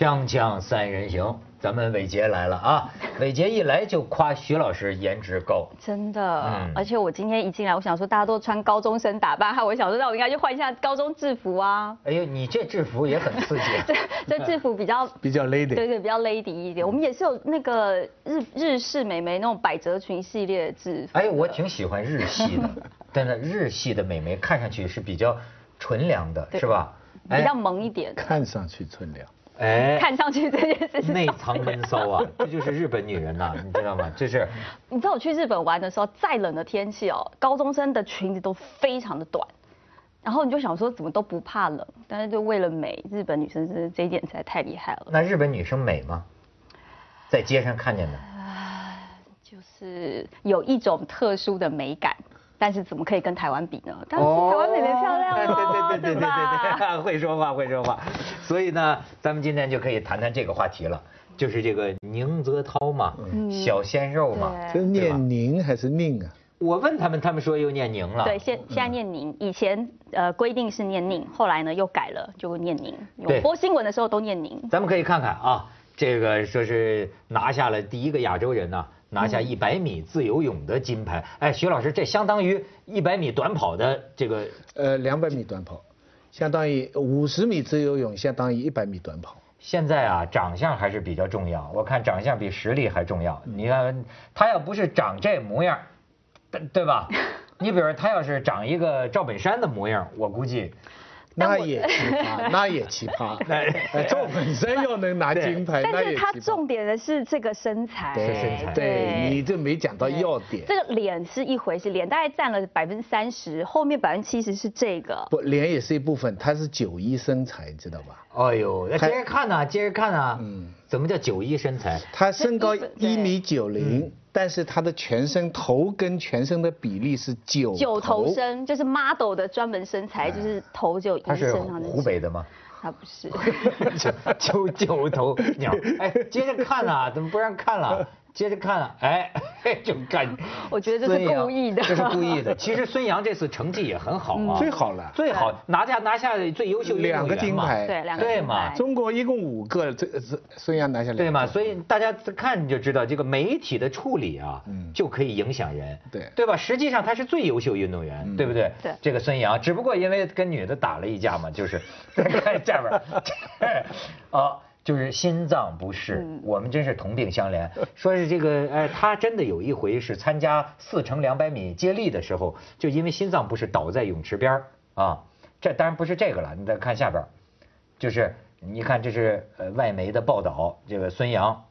锵锵三人行，咱们伟杰来了啊！伟杰一来就夸徐老师颜值高，真的，嗯而且我今天一进来，我想说大家都穿高中生打扮，哈我想说那我应该去换一下高中制服啊。哎呦，你这制服也很刺激。这 这制服比较 比较 lady。对对比较 lady 一点。我们也是有那个日日式美眉那种百褶裙系列的制服。哎，我挺喜欢日系的，但是日系的美眉看上去是比较纯良的，是吧？比较萌一点，看上去纯良。哎，看上去这件事是内藏闷骚啊，这就是日本女人呐，你知道吗？这是你知道我去日本玩的时候，再冷的天气哦，高中生的裙子都非常的短，然后你就想说怎么都不怕冷，但是就为了美，日本女生是这一点实在太厉害了。那日本女生美吗？在街上看见的，就是有一种特殊的美感，但是怎么可以跟台湾比呢？当然哦是台湾美眉漂亮哦，对对对对对对对，会说话会说话。所以呢，咱们今天就可以谈谈这个话题了，就是这个宁泽涛嘛，小鲜肉嘛。对这念宁还是宁啊？我问他们，他们说又念宁了。对，现现在念宁，以前呃规定是念宁，后来呢又改了，就念宁。对有播新闻的时候都念宁。咱们可以看看啊，这个说是拿下了第一个亚洲人呢、拿下一百米自由泳的金牌。哎，徐老师，这相当于一百米短跑的这个呃，两百米短跑，相当于五十米自由泳，相当于一百米短跑。现在啊，长相还是比较重要。我看长相比实力还重要。你看他要不是长这模样，对对吧？你比如他要是长一个赵本山的模样，我估计 那也奇葩，那也奇葩。呃赵本身又能拿金牌，但是他那也奇葩。重点的是这个身材，对身材对你这没讲到要点。这个脸是一回事，脸大概占了百分之三十，后面百分之七十是这个。不，脸也是一部分，他是九一身材，知道吧？哎呦，那接着看呐、接着看呐、嗯怎么叫九一身材？他身高一米九零，但是他的全身头跟全身的比例是九九头身就是 model 的专门身材，就是头就一他是身上的。湖北的吗？他不是。九九头鸟。哎，接着看啊、怎么不让看了？接着看了，哎，就看。我觉得这是故意的这是故意的。其实孙杨这次成绩也很好啊，最好了。最好拿下拿下最优秀运动员两个金嘛牌对，两个对嘛金牌中国一共五个，这这孙杨拿下两个。对嘛？所以大家看你就知道，这个媒体的处理啊，嗯就可以影响人，对对吧？实际上他是最优秀运动员，嗯对不对？对这个孙杨，只不过因为跟女的打了一架嘛，就是在看下边儿，啊。就是心脏不适，嗯我们真是同病相怜。说是这个，哎，他真的有一回是参加四乘两百米接力的时候，就因为心脏不适倒在泳池边儿啊。这当然不是这个了，你再看下边，就是你看这是呃外媒的报道，这个孙杨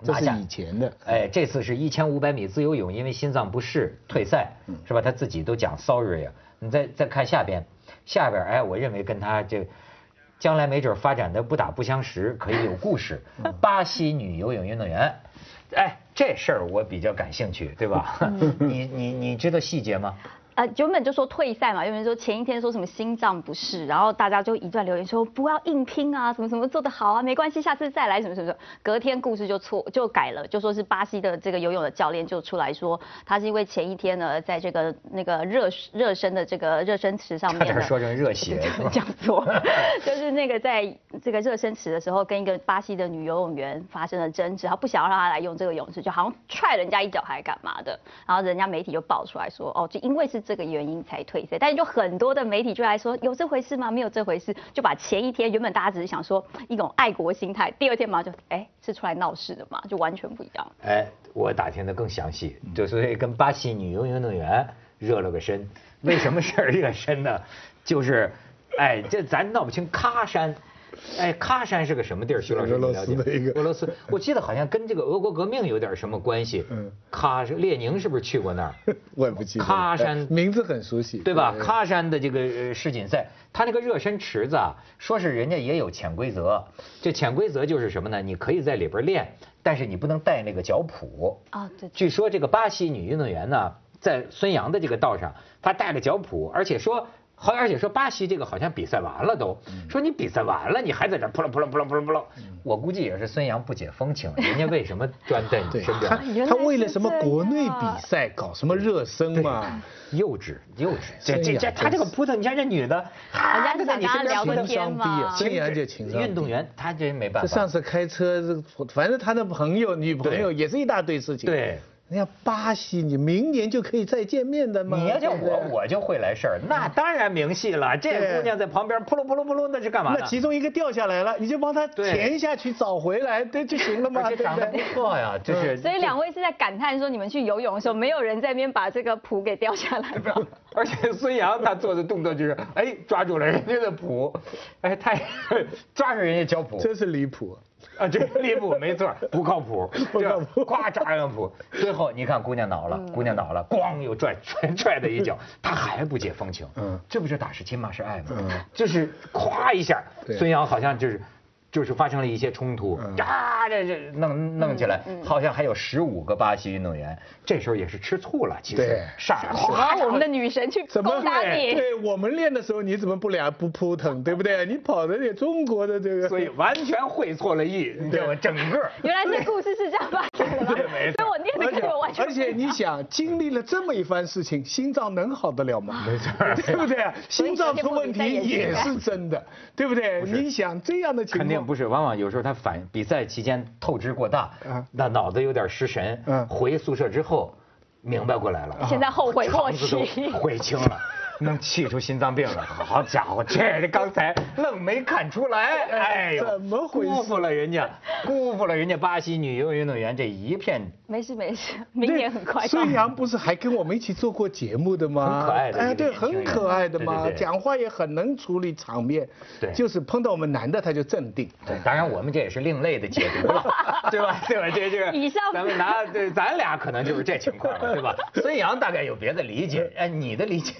这是拿下以前的。哎，这次是一千五百米自由泳，因为心脏不适退赛，是吧？他自己都讲 sorry 啊。你再再看下边，下边哎，我认为跟他这将来没准发展的不打不相识，可以有故事。巴西女游泳运动员，哎，这事儿我比较感兴趣，对吧？你你你知道细节吗？呃，原本就说退赛嘛，有人说前一天说什么心脏不适，然后大家就一段留言说不要硬拼啊，什么什么做得好啊，没关系，下次再来什么什么什么。隔天故事就错就改了，就说是巴西的这个游泳的教练就出来说，他是因为前一天呢，在这个那个热热身的这个热身池上面说成热血，讲错，就是那个在这个热身池的时候，跟一个巴西的女游泳员发生了争执，他不想要让她来用这个泳池，就好像踹人家一脚还干嘛的，然后人家媒体就爆出来说，哦，就因为是这个原因才退赛，但是就很多的媒体就来说有这回事吗？没有这回事，就把前一天原本大家只是想说一种爱国心态，第二天马上就哎是出来闹事的嘛，就完全不一样。哎，我打听的更详细，就是跟巴西女游泳运动员热了个身。为什么事儿热身呢？就是，哎，这咱闹不清喀山。哎，喀山是个什么地儿？徐老师，俄罗你了解吗斯的一个俄罗斯，我记得好像跟这个俄国革命有点什么关系。嗯喀是列宁是不是去过那儿？我也不记得。喀山呃名字很熟悉，对吧？喀山的这个呃世锦赛，它那个热身池子啊，说是人家也有潜规则。这潜规则就是什么呢？你可以在里边练，但是你不能带那个脚蹼。啊，对，据说这个巴西女运动员呢，在孙杨的这个道上，她带了脚蹼，而且说好，而且说巴西这个好像比赛完了都，说你比赛完了，你还在这扑棱扑棱扑棱扑棱扑棱，我估计也是孙杨不解风情，人家为什么专在你身边？他他为了什么国内比赛搞什么热身嘛？幼稚幼稚，这这这他这个扑腾，你看这女的，人家是在你身边聊个天嘛？孙杨就情商运动员他这没办法。上次开车，反正他的朋友女朋友也是一大堆事情。对。人家巴西，你明年就可以再见面的吗？你要叫我，我就会来事儿。那当然明戏了。这姑娘在旁边扑噜扑噜扑噜，那是干嘛那其中一个掉下来了，你就帮她填下去找回来，对就行了吗？长得不错呀，就是。所以两位是在感叹说，你们去游泳的时候，没有人在那边把这个蹼给掉下来。而且孙杨他做的动作就是，哎，抓住了人家的蹼，哎，太 抓住人家脚蹼，真是离谱。啊，这个离谱，没错，不靠谱，这夸扎上谱，最后你看姑娘恼了，姑娘恼了，咣又拽踹踹他一脚，他还不解风情，嗯，这不是打是亲骂是爱吗？嗯，就是夸一下，孙杨好像就是。就是发生了一些冲突，呀，这这弄弄起来，好像还有十五个巴西运动员，这时候也是吃醋了，其实上哗，我们的女神去攻打你，对我们练的时候你怎么不俩不扑腾，对不对？你跑的这中国的这个，所以完全会错了意，对吧？整个原来这故事是这样发生的，对，没错。所以我念的个完全。而且你想，经历了这么一番事情，心脏能好得了吗？没错，对不对？心脏出问题也是真的，对不对？你想这样的情况。不是，往往有时候他反比赛期间透支过大，那脑子有点失神，回宿舍之后明白过来了，现在后悔莫及，悔青了。能气出心脏病了，好家伙，这刚才愣没看出来，哎呦，怎么回事？辜负了人家，辜负了人家巴西女游泳运动员这一片。没事没事，明年很快。孙杨不是还跟我们一起做过节目的吗？很可爱的，哎，对，很可爱的嘛，讲话也很能处理场面。对，就是碰到我们男的他就镇定。对，当然我们这也是另类的解读了，对吧？对吧？这这个，以上咱们拿对咱俩可能就是这情况了，对吧？孙杨大概有别的理解，哎，你的理解？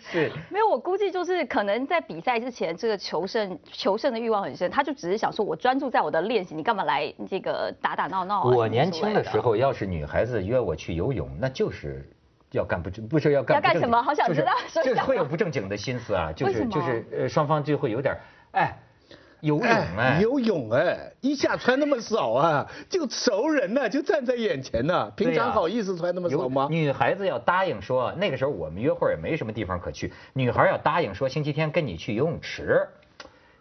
是，没有，我估计就是可能在比赛之前，这个求胜求胜的欲望很深，他就只是想说，我专注在我的练习，你干嘛来这个打打闹闹？我年轻的时候，要是女孩子约我去游泳，那就是要干不正，不是要干要干什么？好想知道，就是会有不正经的心思啊，就是就是呃，双方就会有点哎。游泳哎，游泳哎，一下穿那么少啊，就熟人呢，就站在眼前呢，平常好意思穿那么少吗？女孩子要答应说，那个时候我们约会也没什么地方可去，女孩要答应说星期天跟你去游泳池，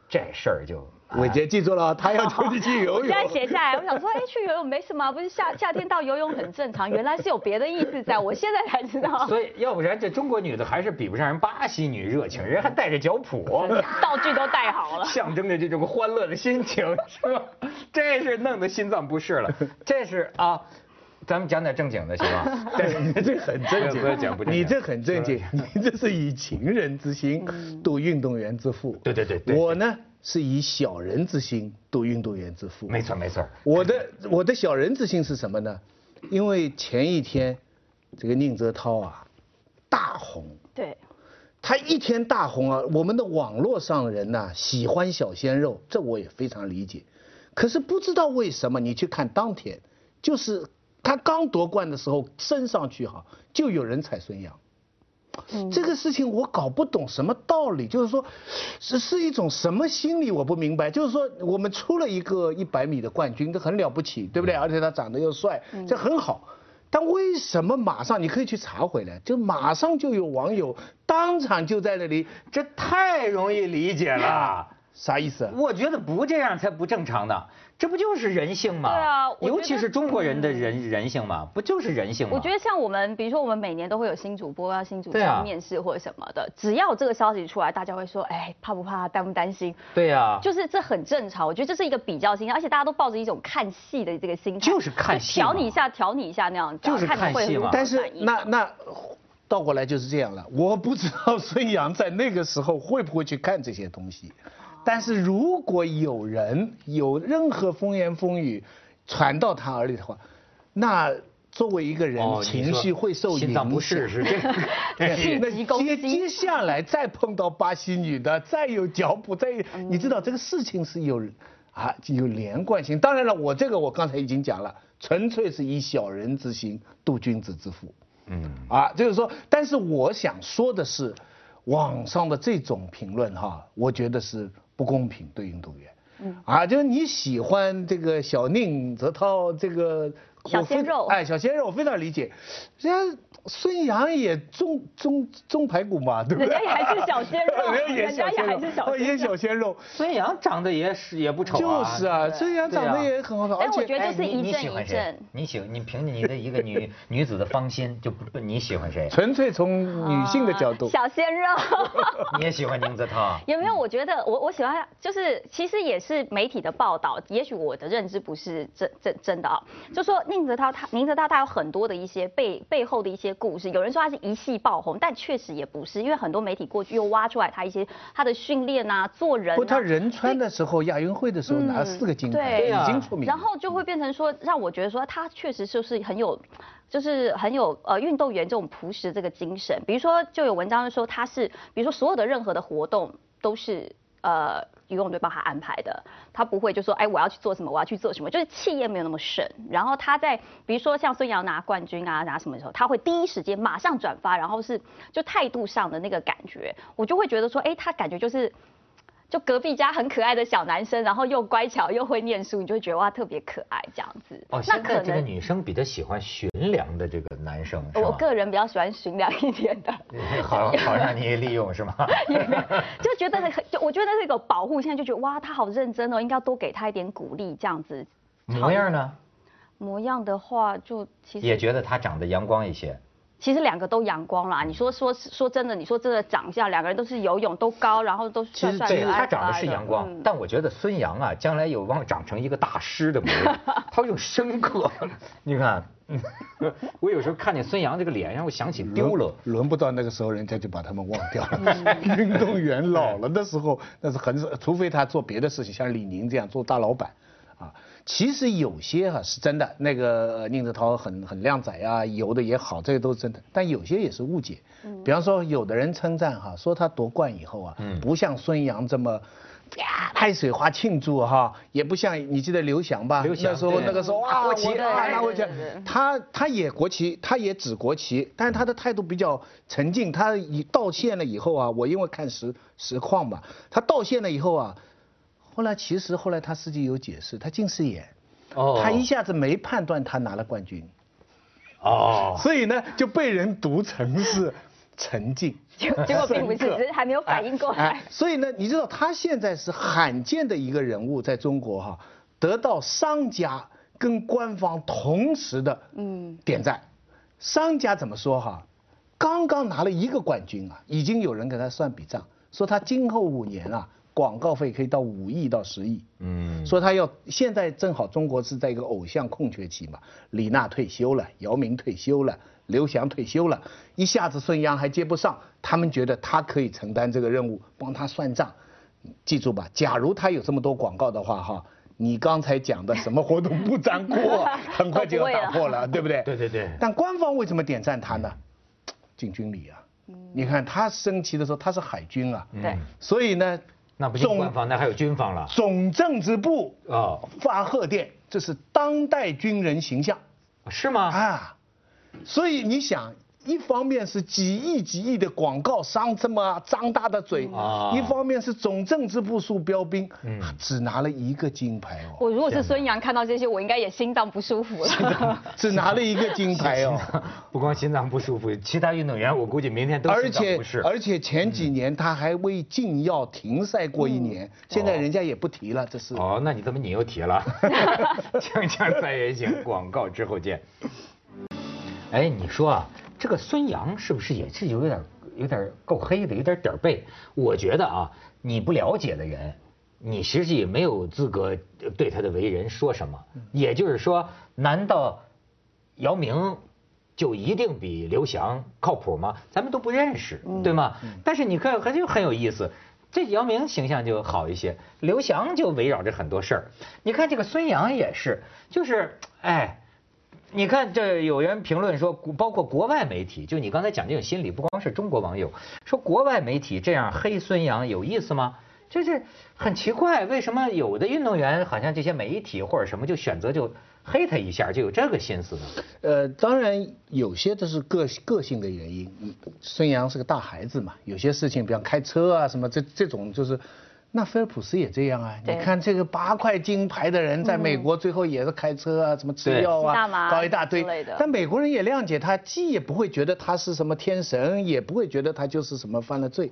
这事儿就。伟杰记住了，他要出去去游泳。现在写下来，我想说，哎，去游泳没什么，不是夏夏天到游泳很正常，原来是有别的意思在，我现在才知道。所以要不然这中国女的还是比不上人巴西女热情，人还带着脚蹼，道具都带好了，象征着这种欢乐的心情，是吧？这是弄得心脏不适了，这是啊。咱们讲点正经的，行吗？对，你这很正经，你这很正经，你这是以情人之心度运动员之腹。对对对对，我呢是以小人之心度运动员之腹。没错没错。我的我的小人之心是什么呢？因为前一天这个宁泽涛啊大红，对，他一天大红啊，我们的网络上人呢喜欢小鲜肉，这我也非常理解。可是不知道为什么，你去看当天就是。他刚夺冠的时候升上去哈，就有人踩孙杨，这个事情我搞不懂什么道理，就是说，是是一种什么心理我不明白。就是说我们出了一个一百米的冠军，这很了不起，对不对？而且他长得又帅，这很好。但为什么马上你可以去查回来，就马上就有网友当场就在那里，这太容易理解了。啥意思？我觉得不这样才不正常呢，这不就是人性吗？对啊，尤其是中国人的人人性嘛，不就是人性吗？我觉得像我们，比如说我们每年都会有新主播啊新主播面试或者什么的，只要这个消息出来，大家会说，哎，怕不怕，担不担心？对呀，就是这很正常。我觉得这是一个比较心，而且大家都抱着一种看戏的这个心态，就是看戏，调你一下，调你一下那样，就是看戏嘛。但是那那倒过来就是这样了，我不知道孙杨在那个时候会不会去看这些东西。但是如果有人有任何风言风语传到他耳里的话，那作为一个人情绪会受影响。心脏不适是这个。那 接接下来再碰到巴西女的，再有脚步，再你知道这个事情是有啊有连贯性。当然了，我这个我刚才已经讲了，纯粹是以小人之心度君子之腹。嗯。啊，就是说，但是我想说的是。网上的这种评论哈，我觉得是不公平对运动员。嗯啊，就是你喜欢这个小宁泽涛这个小鲜肉，哎，小鲜肉我非常理解，人家。孙杨也中中中排骨嘛，对不对？人家也还是小鲜肉，人家也还是小也小鲜肉。孙杨长得也是也不丑啊。就是啊，孙杨长得也很好看。而且我觉得就是一阵一阵。你喜欢你凭着你的一个女女子的芳心，就不你喜欢谁？纯粹从女性的角度。小鲜肉。你也喜欢宁泽涛？有没有？我觉得我我喜欢，就是其实也是媒体的报道，也许我的认知不是真真真的啊。就说宁泽涛他宁泽涛他有很多的一些背背后的一些故事，有人说他。是一系爆红，但确实也不是，因为很多媒体过去又挖出来他一些他的训练啊，做人。不，他仁川的时候，亚运会的时候拿了四个金牌，已经出名。然后就会变成说，让我觉得说他确实就是很有，就是很有呃运动员这种朴实这个精神。比如说，就有文章说他是，比如说所有的任何的活动都是。呃，游泳队帮他安排的，他不会就说，哎，我要去做什么，我要去做什么，就是气焰没有那么盛。然后他在，比如说像孙杨拿冠军啊，拿什么的时候，他会第一时间马上转发，然后是就态度上的那个感觉，我就会觉得说，哎，他感觉就是。就隔壁家很可爱的小男生，然后又乖巧又会念书，你就会觉得哇特别可爱这样子。哦，那可能这个女生比较喜欢寻良的这个男生，我个人比较喜欢寻良一点的。好好让你利用是吗？就觉得很，就我觉得这个保护，现在就觉得哇他好认真哦，应该要多给他一点鼓励这样子。模样呢？模样的话，就其实也觉得他长得阳光一些。其实两个都阳光啦，你说说说真的，你说真的长相，两个人都是游泳都高，然后都帅帅的。他长得是阳光，但我觉得孙杨啊，将来有望长成一个大师的模样。他有深刻，你看，我有时候看见孙杨这个脸，让我想起丢了。轮不到那个时候，人家就把他们忘掉了。运动员老了的时候，那是很少，除非他做别的事情，像李宁这样做大老板。啊，其实有些哈是真的，那个宁泽涛很很靓仔啊，游的也好，这个都是真的。但有些也是误解，比方说有的人称赞哈，说他夺冠以后啊，不像孙杨这么，呀拍水花庆祝哈，也不像你记得刘翔吧？刘翔那时候那个时候哇，国旗拿国旗，他他也国旗，他也指国旗，但是他的态度比较沉静。他以道歉了以后啊，我因为看实实况嘛，他道歉了以后啊。后来其实后来他司机有解释，他近视眼，哦，他一下子没判断他拿了冠军，哦，所以呢就被人读成是沉静，结结果并不是，只是还没有反应过来。所以呢，你知道他现在是罕见的一个人物，在中国哈，得到商家跟官方同时的嗯点赞。商家怎么说哈？刚刚拿了一个冠军啊，已经有人给他算笔账，说他今后五年啊。广告费可以到五亿到十亿，嗯，说他要现在正好中国是在一个偶像空缺期嘛，李娜退休了，姚明退休了，刘翔退休了，一下子孙杨还接不上，他们觉得他可以承担这个任务，帮他算账。记住吧，假如他有这么多广告的话，哈，你刚才讲的什么活动不沾锅，很快就要打破了，对不对？对对对。但官方为什么点赞他呢？进军礼啊，你看他升旗的时候他是海军啊，对，所以呢。那不是官方，那还有军方了。总政治部啊发贺电，这是当代军人形象，是吗？啊，所以你想。一方面是几亿几亿的广告商这么张大的嘴，啊一方面是总政治部数标兵，只拿了一个金牌哦。我如果是孙杨看到这些，我应该也心脏不舒服了。只拿了一个金牌哦，不光心脏不舒服，其他运动员我估计明天都心脏不适。而且而且前几年他还为禁药停赛过一年，现在人家也不提了，这是。哦，那你怎么你又提了？锵锵三人行，广告之后见。哎，你说啊。这个孙杨是不是也是有点有点够黑的，有点点背？我觉得啊，你不了解的人，你实际没有资格对他的为人说什么。也就是说，难道姚明就一定比刘翔靠谱吗？咱们都不认识，对吗？但是你看，还就很有意思，这姚明形象就好一些，刘翔就围绕着很多事儿。你看这个孙杨也是，就是哎。你看，这有人评论说，包括国外媒体，就你刚才讲这种心理，不光是中国网友说，国外媒体这样黑孙杨有意思吗？就是很奇怪，为什么有的运动员好像这些媒体或者什么就选择就黑他一下，就有这个心思呢？呃，当然有些都是个个性的原因。孙杨是个大孩子嘛，有些事情，比方开车啊什么，这这种就是，那菲尔普斯也这样啊。你看这个八块金牌的人，在美国最后也是开车啊，什么吃药啊，搞一大堆之类的。但美国人也谅解他，既也不会觉得他是什么天神，也不会觉得他就是什么犯了罪。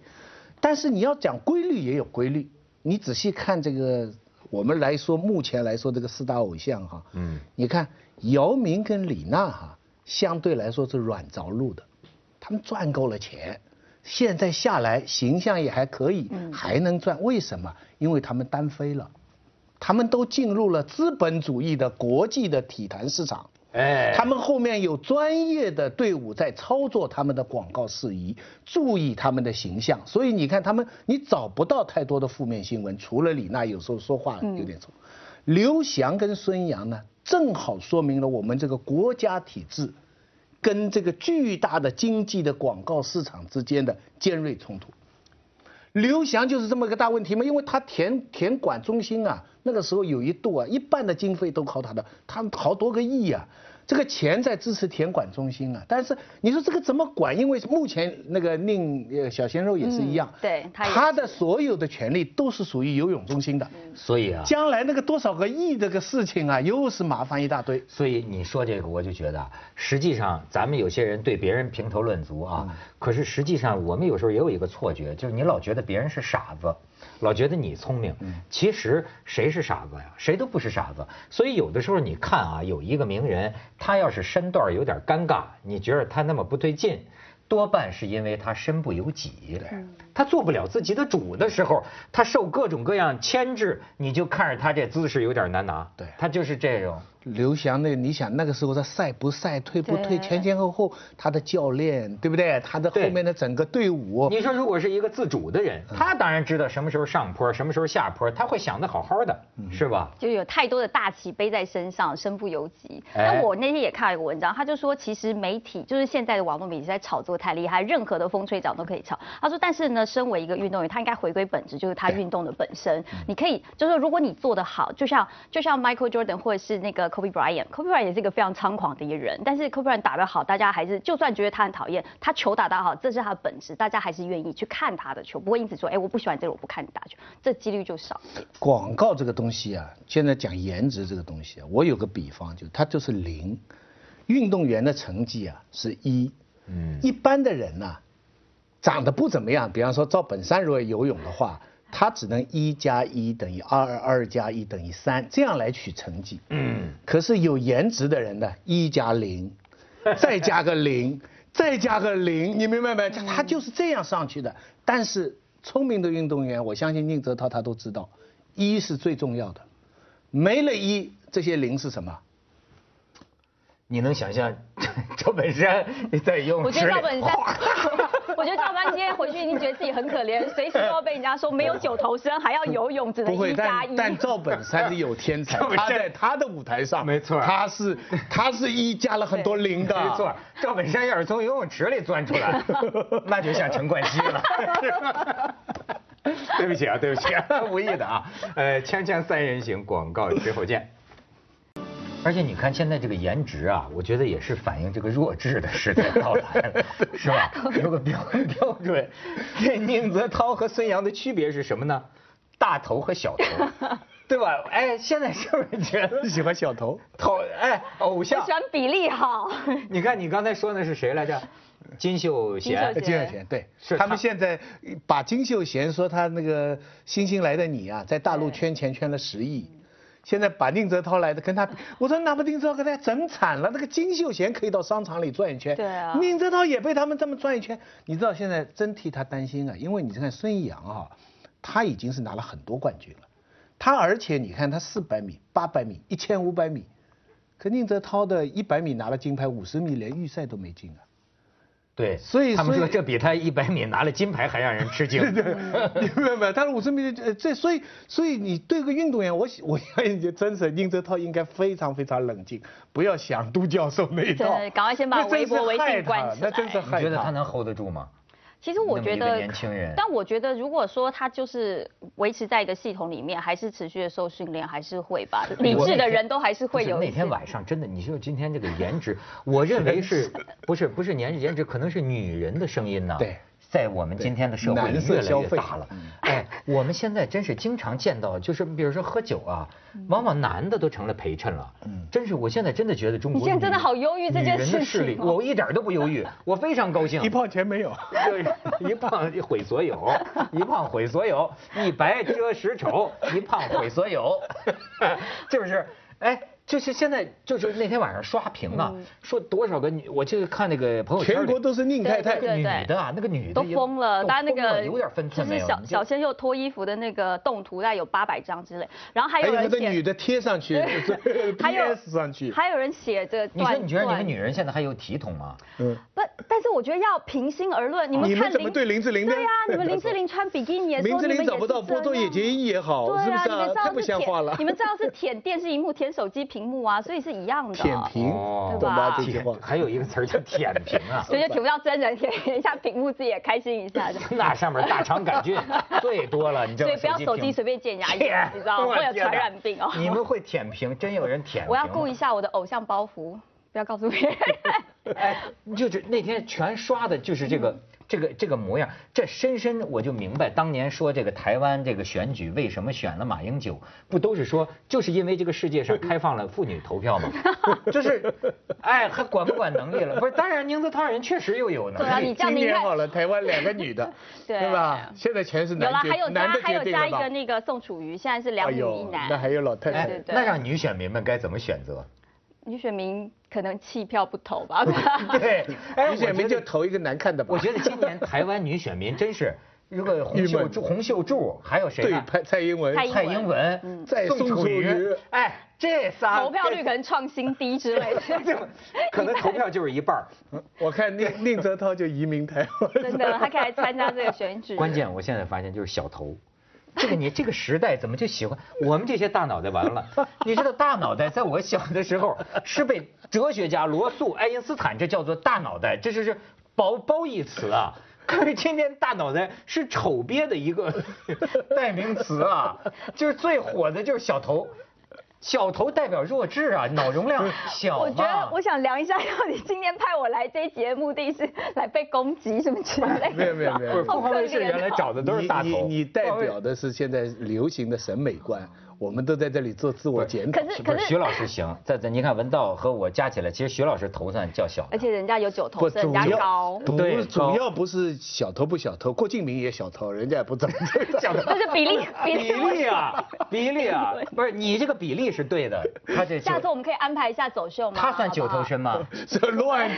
但是你要讲规律也有规律，你仔细看这个，我们来说目前来说这个四大偶像哈，嗯，你看姚明跟李娜哈，相对来说是软着陆的，他们赚够了钱，现在下来形象也还可以，还能赚，为什么？因为他们单飞了，他们都进入了资本主义的国际的体坛市场。哎，他们后面有专业的队伍在操作他们的广告事宜，注意他们的形象，所以你看他们，你找不到太多的负面新闻，除了李娜有时候说话有点错。刘翔跟孙杨呢，正好说明了我们这个国家体制跟这个巨大的经济的广告市场之间的尖锐冲突。刘翔就是这么个大问题嘛，因为他田田管中心啊，那个时候有一度啊，一半的经费都靠他的，他好多个亿啊，这个钱在支持田管中心啊。但是你说这个怎么管？因为目前那个宁呃小鲜肉也是一样，嗯对他他的所有的权利都是属于游泳中心的，所以啊，将来那个多少个亿这个事情啊，又是麻烦一大堆。所以你说这个，我就觉得啊，实际上咱们有些人对别人评头论足啊，可是实际上我们有时候也有一个错觉，就是你老觉得别人是傻子，老觉得你聪明，其实谁是傻子呀？谁都不是傻子。所以有的时候你看啊，有一个名人，他要是身段有点尴尬，你觉得他那么不对劲。多半是因为他身不由己，他做不了自己的主的时候，他受各种各样牵制，你就看着他这姿势有点难拿。对他就是这种。刘翔那，你想那个时候他赛不赛、退不退，前前后后他的教练对不对？他的后面的整个队伍，你说如果是一个自主的人，他当然知道什么时候上坡，什么时候下坡，他会想得好好的，是吧？就有太多的大旗背在身上，身不由己。哎那我那天也看了一个文章，他就说，其实媒体就是现在的网络媒体在炒作太厉害，任何的风吹草都可以炒。他说，但是呢，身为一个运动员，他应该回归本质，就是他运动的本身。你可以，就是说如果你做得好，就像就像 Michael Jordan 或者是那个 Kobe Bryant，Kobe Bryant 也是一个非常猖狂的一个人，但是 Kobe Bryant 打得好，大家还是就算觉得他很讨厌，他球打得好，这是他的本质，大家还是愿意去看他的球，不会因此说，哎，我不喜欢这个，我不看你打球，这几率就少。广告这个东西啊，现在讲颜值这个东西啊，我有个比方，就它就是零，运动员的成绩啊是一，嗯。一般的人呐、长得不怎么样，比方说赵本山如果游泳的话，他只能一加一等于二，二加一等于三，这样来取成绩。嗯，可是有颜值的人呢，一加零，再加个零，再加个零，你明白没？他就是这样上去的。但是聪明的运动员，我相信宁泽涛他都知道，一是最重要的，没了一，这些零是什么？你能想象 赵本山在游我泳池里觉得赵本山，我觉得赵本山今天回去已经觉得自己很可怜，随时都要被人家说没有九头身，还要游泳，只能，一加一。但但赵本山是有天才，赵本山他在他的舞台上，没错他是 他是一加了很多零的，没错，赵本山要是从游泳池里钻出来，那就像陈冠希了。对不起啊，对不起啊，无意的啊。呃，锵锵三人行广告之后见。而且你看现在这个颜值啊，我觉得也是反映这个弱智的时代到来了，是吧？有个标 标准。这宁泽涛和孙杨的区别是什么呢？大头和小头，对吧？哎，现在是不是觉得喜欢小头？头哎偶像我喜？欢比例好，你看你刚才说的是谁来着？金秀贤贤。金秀贤对，是他他们现在把金秀贤说他那个《星星来的你》啊，在大陆圈钱圈了十亿，现在把宁泽涛来的跟他比，我说那不宁泽涛给他整惨了，那个金秀贤可以到商场里转一圈，对啊宁泽涛也被他们这么转一圈，你知道现在真替他担心啊，因为你看孙杨啊，他已经是拿了很多冠军了，他而且你看他四百米、八百米、一千五百米，可宁泽涛的一百米拿了金牌，五十米连预赛都没进啊。对，所以他们说这比他一百米拿了金牌还让人吃惊。对，你 明白没有？他说五十米这所以所以你对个运动员，我我相信真是宁泽涛应该非常非常冷静，不要想杜教授那一套对，赶快先把微博微信关起来那真是你觉得他能 hold 得住吗？其实我觉得年轻人，但我觉得如果说他就是维持在一个系统里面，还是持续的受训练，还是会吧。理智的人都还是会有那天晚上真的，你说今天这个颜值，我认为是 不是不是颜值颜值，可能是女人的声音呢？对。在我们今天的社会越来越大了。哎，我们现在真是经常见到，就是比如说喝酒啊，往往男的都成了陪衬了。嗯，真是，我现在真的觉得中国你现在真的好忧郁这件事情哦。我一点都不忧郁，我非常高兴。一胖钱没有，一胖毁所有，一胖毁所有，一白遮十丑，一胖毁所有，是不是？哎。就是现在，就是那天晚上刷屏啊，说多少个女，我就看那个朋友圈，全国都是宁太太，女的啊，那个女的都疯了，大家那个有点分寸没有？就是小小鲜肉脱衣服的那个动图，大概有八百张之类，然后还有人写女的贴上去，还有上去，还有人写着。你说你觉得你们女人现在还有体统吗？嗯，不，但是我觉得要平心而论，你们看怎么对林志玲？对呀，你们林志玲穿比基尼，林志玲找不到波多野结衣也好，是不是啊？太不像话了。你们知道是舔电视荧幕、舔手机屏幕啊，所以是。一样的舔屏，对吧？还有一个词儿叫舔屏啊，所以就舔不到真人，舔一下屏幕，自己也开心一下。那上面大肠杆菌最多了，你知道所以不要手机随便剪牙龈，你知道吗会有传染病哦。你们会舔屏，真有人舔。我要顾一下我的偶像包袱，不要告诉别人。哎，就是那天全刷的就是这个。这个这个模样，这深深我就明白，当年说这个台湾这个选举为什么选了马英九，不都是说就是因为这个世界上开放了妇女投票吗？就是，哎，还管不管能力了？不是，当然宁泽涛人确实又有能力。对啊，你今年好了，台湾两个女的，对吧？现在全是男的。有了，还有加还有加一个那个宋楚瑜，现在是两女一男。那还有老太太。那让女选民们该怎么选择？女选民可能弃票不投吧。对，女选民就投一个难看的吧。我觉得今年台湾女选民真是，如果洪秀柱、洪秀柱还有谁？对，蔡蔡英文、蔡英文、宋楚瑜，哎，这仨投票率可能创新低之类的。可能投票就是一半儿我看宁宁泽涛就移民台湾。真的，他可以来参加这个选举。关键我现在发现就是小头。这个你这个时代怎么就喜欢我们这些大脑袋完了？你知道大脑袋在我小的时候是被哲学家罗素、爱因斯坦这叫做大脑袋，这就是褒褒义词啊。可是今天大脑袋是丑鳖的一个 代名词啊，就是最火的就是小头。小头代表弱智啊，脑容量小我觉得我想量一下，到底今天派我来这一节目的是来被攻击什么之类的？没有没有没有，凤凰卫视原来找的都是大头。你你代表的是现在流行的审美观。我们都在这里做自我检讨。可是可是徐老师行，在在你看文道和我加起来，其实徐老师头算较小。而且人家有九头，人家高。对，主要不是小头不小头，郭敬明也小头，人家也不怎么 小头。那是比例 比例啊，比例啊，不是你这个比例是对的。他这下次我们可以安排一下走秀吗？他算九头身吗？这乱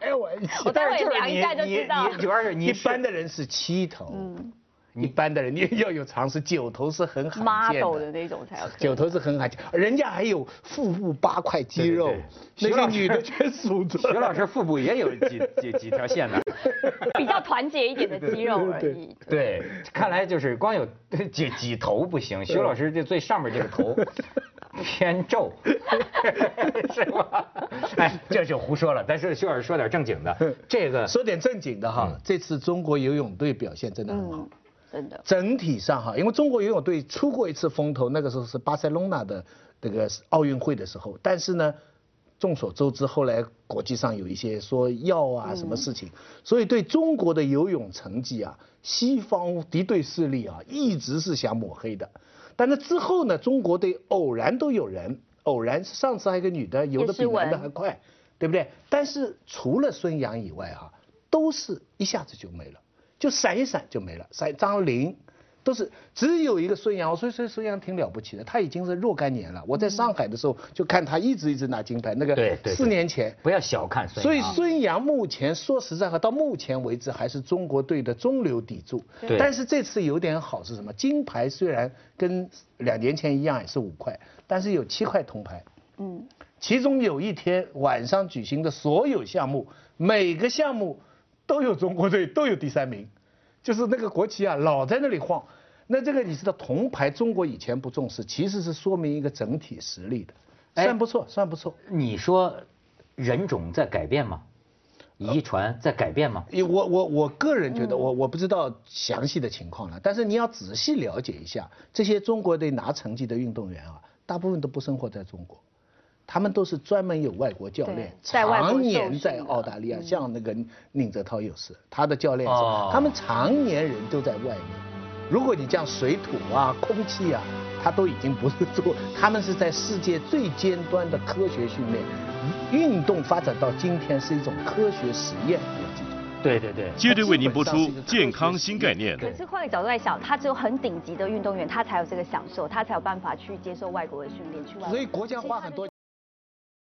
开玩笑。我待会量一下就知道。主要是你一般的人是七头。嗯。一般的人你要有常识，九头是很罕见的那种才有。九头是很罕见，人家还有腹部八块肌肉，那些女的全数着。徐老师腹部也有几几几条线呢，比较团结一点的肌肉而已。对，看来就是光有几几头不行，徐老师这最上面这个头 偏皱，是吧？哎，这就胡说了。但是徐老师说点正经的，这个说点正经的哈，这次中国游泳队表现真的很好。真的，整体上哈，因为中国游泳队出过一次风头，那个时候是巴塞隆纳的这个奥运会的时候。但是呢，众所周知，后来国际上有一些说要啊什么事情，所以对中国的游泳成绩啊，西方敌对势力啊一直是想抹黑的。但是之后呢，中国队偶然都有人，偶然上次还有个女的游的比男的还快，对不对？但是除了孙杨以外哈，都是一下子就没了。就闪一闪就没了，闪张琳都是只有一个孙杨，所以所以孙杨挺了不起的，他已经是若干年了。我在上海的时候就看他一直一直拿金牌，那个四年前不要小看孙杨。所以孙杨目前说实在话，到目前为止还是中国队的中流砥柱。但是这次有点好是什么？金牌虽然跟两年前一样也是五块，但是有七块铜牌。嗯。其中有一天晚上举行的所有项目，每个项目。都有中国队，都有第三名，就是那个国旗啊，老在那里晃。那这个你知道，铜牌中国以前不重视，其实是说明一个整体实力的，算不错，算不错。你说人种在改变吗？遗传在改变吗？因我我我个人觉得，我我不知道详细的情况了，但是你要仔细了解一下，这些中国队拿成绩的运动员啊，大部分都不生活在中国，他们都是专门有外国教练，在外国常年在澳大利亚，嗯像那个宁泽涛也是，他的教练哦是，他们常年人都在外面。如果你讲水土啊、空气啊，他都已经不是做，他们是在世界最尖端的科学训练，运动发展到今天是一种科学实验，要记住。对对对，接着为您播出健康新概念。可是换个角度来想，他只有很顶级的运动员，他才有这个享受，他才有办法去接受外国的训练，去外国。所以国家花很多。